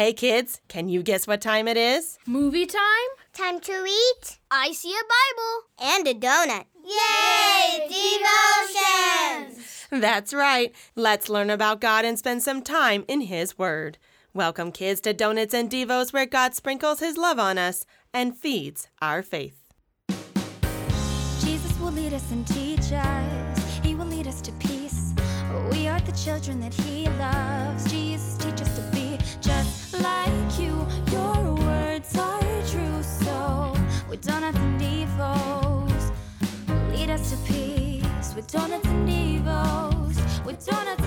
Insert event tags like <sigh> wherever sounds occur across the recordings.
Hey kids, can you guess what time it is? Movie time? Time to eat. I see a Bible. And a donut. Yay! Devotions! That's right. Let's learn about God and spend some time in His Word. Welcome, kids, to Donuts and Devos, where God sprinkles His love on us and feeds our faith. Jesus will lead us and teach us. He will lead us to peace. We are the children that He loves. Jesus, teach us to be just like you. Your words are true, so donuts and devos, lead us to peace. And devos, with donuts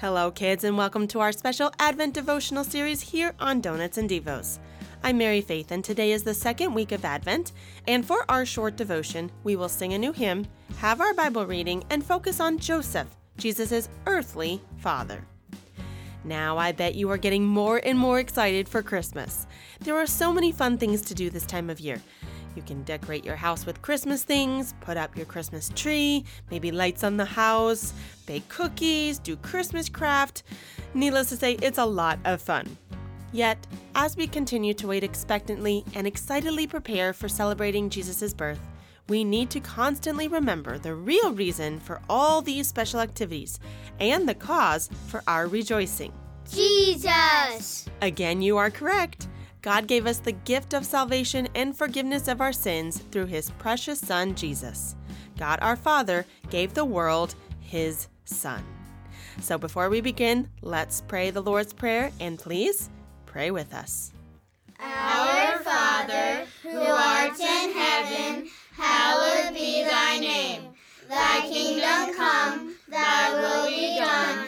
Hello, kids, and welcome to our special Advent devotional series here on Donuts and Devos. I'm Mary Faith, and today is the second week of Advent. And for our short devotion, we will sing a new hymn, have our Bible reading, and focus on Joseph, Jesus' earthly father. Now, I bet you are getting more and more excited for Christmas. There are so many fun things to do this time of year. You can decorate your house with Christmas things, put up your Christmas tree, maybe lights on the house, bake cookies, do Christmas craft. Needless to say, it's a lot of fun. Yet, as we continue to wait expectantly and excitedly prepare for celebrating Jesus' birth, we need to constantly remember the real reason for all these special activities and the cause for our rejoicing. Jesus! Again, you are correct. God gave us the gift of salvation and forgiveness of our sins through his precious Son, Jesus. God our Father gave the world his Son. So before we begin, let's pray the Lord's Prayer and please pray with us. Our Father, who art in heaven, hallowed be thy name. Thy kingdom come, thy will be done,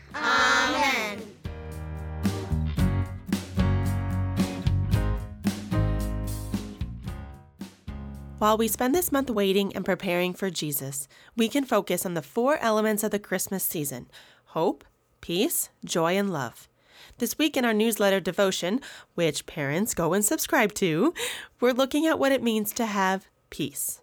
While we spend this month waiting and preparing for Jesus, we can focus on the four elements of the Christmas season hope, peace, joy, and love. This week in our newsletter devotion, which parents go and subscribe to, we're looking at what it means to have peace.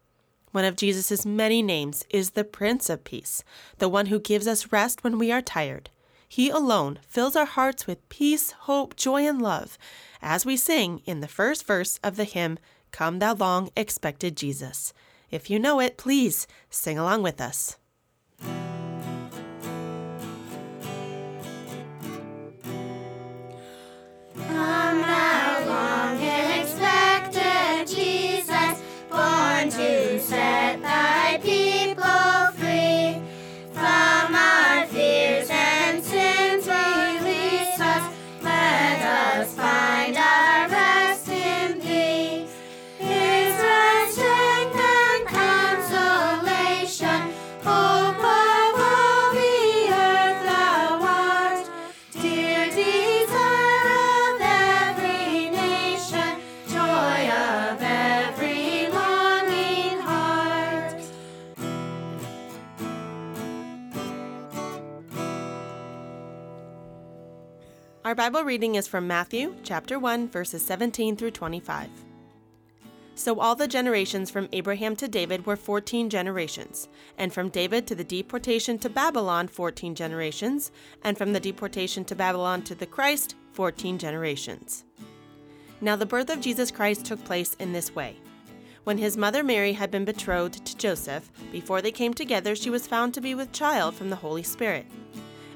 One of Jesus' many names is the Prince of Peace, the one who gives us rest when we are tired. He alone fills our hearts with peace, hope, joy, and love, as we sing in the first verse of the hymn, Come Thou Long Expected Jesus. If you know it, please sing along with us. Our Bible reading is from Matthew chapter 1 verses 17 through 25. So all the generations from Abraham to David were 14 generations, and from David to the deportation to Babylon 14 generations, and from the deportation to Babylon to the Christ 14 generations. Now the birth of Jesus Christ took place in this way. When his mother Mary had been betrothed to Joseph, before they came together, she was found to be with child from the Holy Spirit.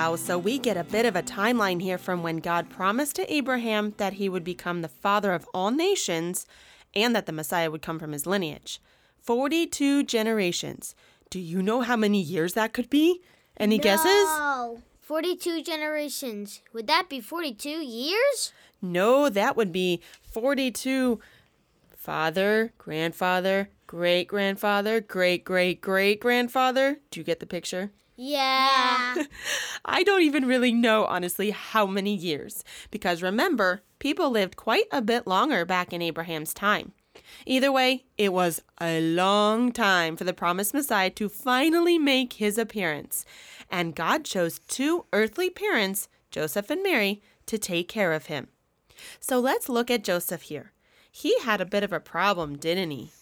Wow, so we get a bit of a timeline here from when God promised to Abraham that he would become the father of all nations and that the Messiah would come from his lineage. 42 generations. Do you know how many years that could be? Any guesses? No. 42 generations. Would that be 42 years? No, that would be 42 father, grandfather, great grandfather, great great great grandfather. Do you get the picture? Yeah. <laughs> I don't even really know, honestly, how many years. Because remember, people lived quite a bit longer back in Abraham's time. Either way, it was a long time for the promised Messiah to finally make his appearance. And God chose two earthly parents, Joseph and Mary, to take care of him. So let's look at Joseph here. He had a bit of a problem, didn't he?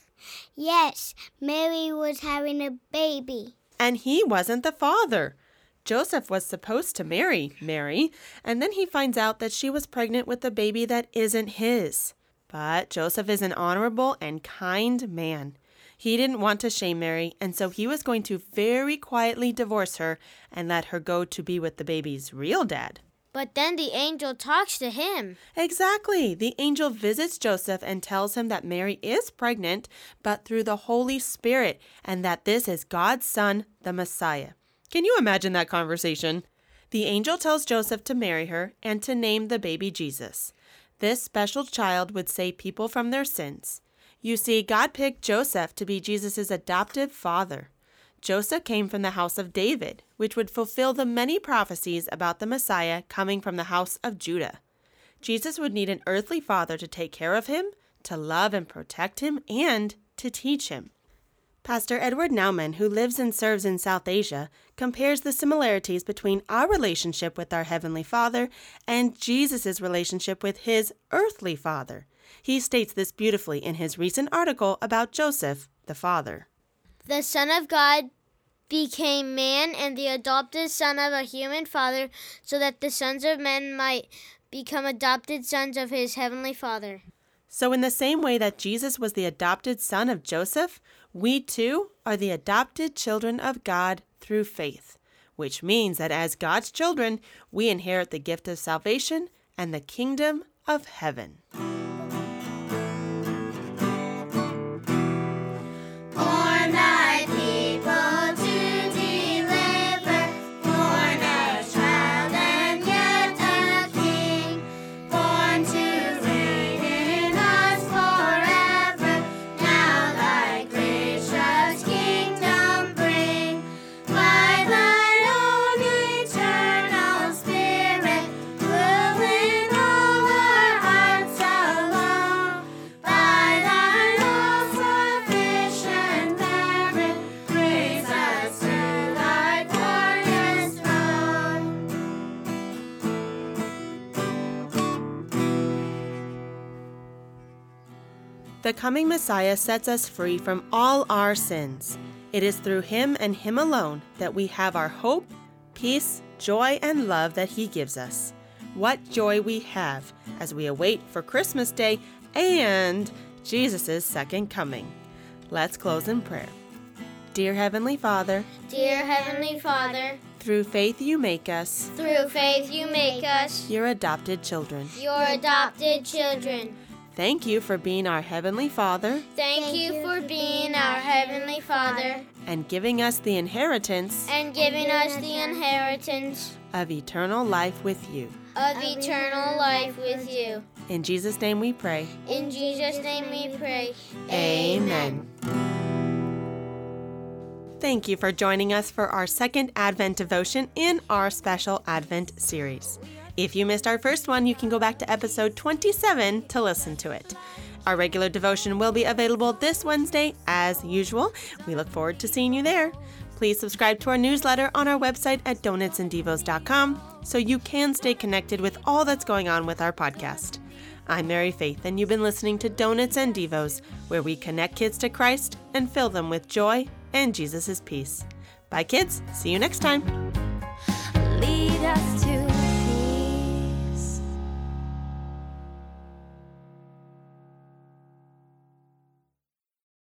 Yes, Mary was having a baby. And he wasn't the father. Joseph was supposed to marry Mary, and then he finds out that she was pregnant with a baby that isn't his. But Joseph is an honorable and kind man. He didn't want to shame Mary, and so he was going to very quietly divorce her and let her go to be with the baby's real dad. But then the angel talks to him. Exactly. The angel visits Joseph and tells him that Mary is pregnant, but through the Holy Spirit, and that this is God's Son, the Messiah. Can you imagine that conversation? The angel tells Joseph to marry her and to name the baby Jesus. This special child would save people from their sins. You see, God picked Joseph to be Jesus' adoptive father. Joseph came from the house of David, which would fulfill the many prophecies about the Messiah coming from the house of Judah. Jesus would need an earthly father to take care of him, to love and protect him, and to teach him. Pastor Edward Nauman, who lives and serves in South Asia, compares the similarities between our relationship with our Heavenly Father and Jesus' relationship with his earthly father. He states this beautifully in his recent article about Joseph, the father. The Son of God became man and the adopted son of a human father, so that the sons of men might become adopted sons of his heavenly Father. So, in the same way that Jesus was the adopted son of Joseph, we too are the adopted children of God through faith, which means that as God's children, we inherit the gift of salvation and the kingdom of heaven. The coming Messiah sets us free from all our sins. It is through him and him alone that we have our hope, peace, joy, and love that he gives us. What joy we have as we await for Christmas Day and Jesus' second coming. Let's close in prayer. Dear Heavenly Father, Dear Heavenly Father, through faith you make us through faith you make us your adopted children. your adopted children. Thank you for being our Heavenly Father Thank you for being our Heavenly Father and giving us the inheritance and giving us the inheritance of eternal life with you. of eternal life with you. In Jesus' name we pray. In Jesus' name we pray. Amen. Thank you for joining us for our second Advent devotion in our special Advent series. If you missed our first one, you can go back to episode 27 to listen to it. Our regular devotion will be available this Wednesday as usual. We look forward to seeing you there. Please subscribe to our newsletter on our website at donutsanddevos.com so you can stay connected with all that's going on with our podcast. I'm Mary Faith, and you've been listening to Donuts and Devos, where we connect kids to Christ and fill them with joy and Jesus' peace. Bye, kids. See you next time.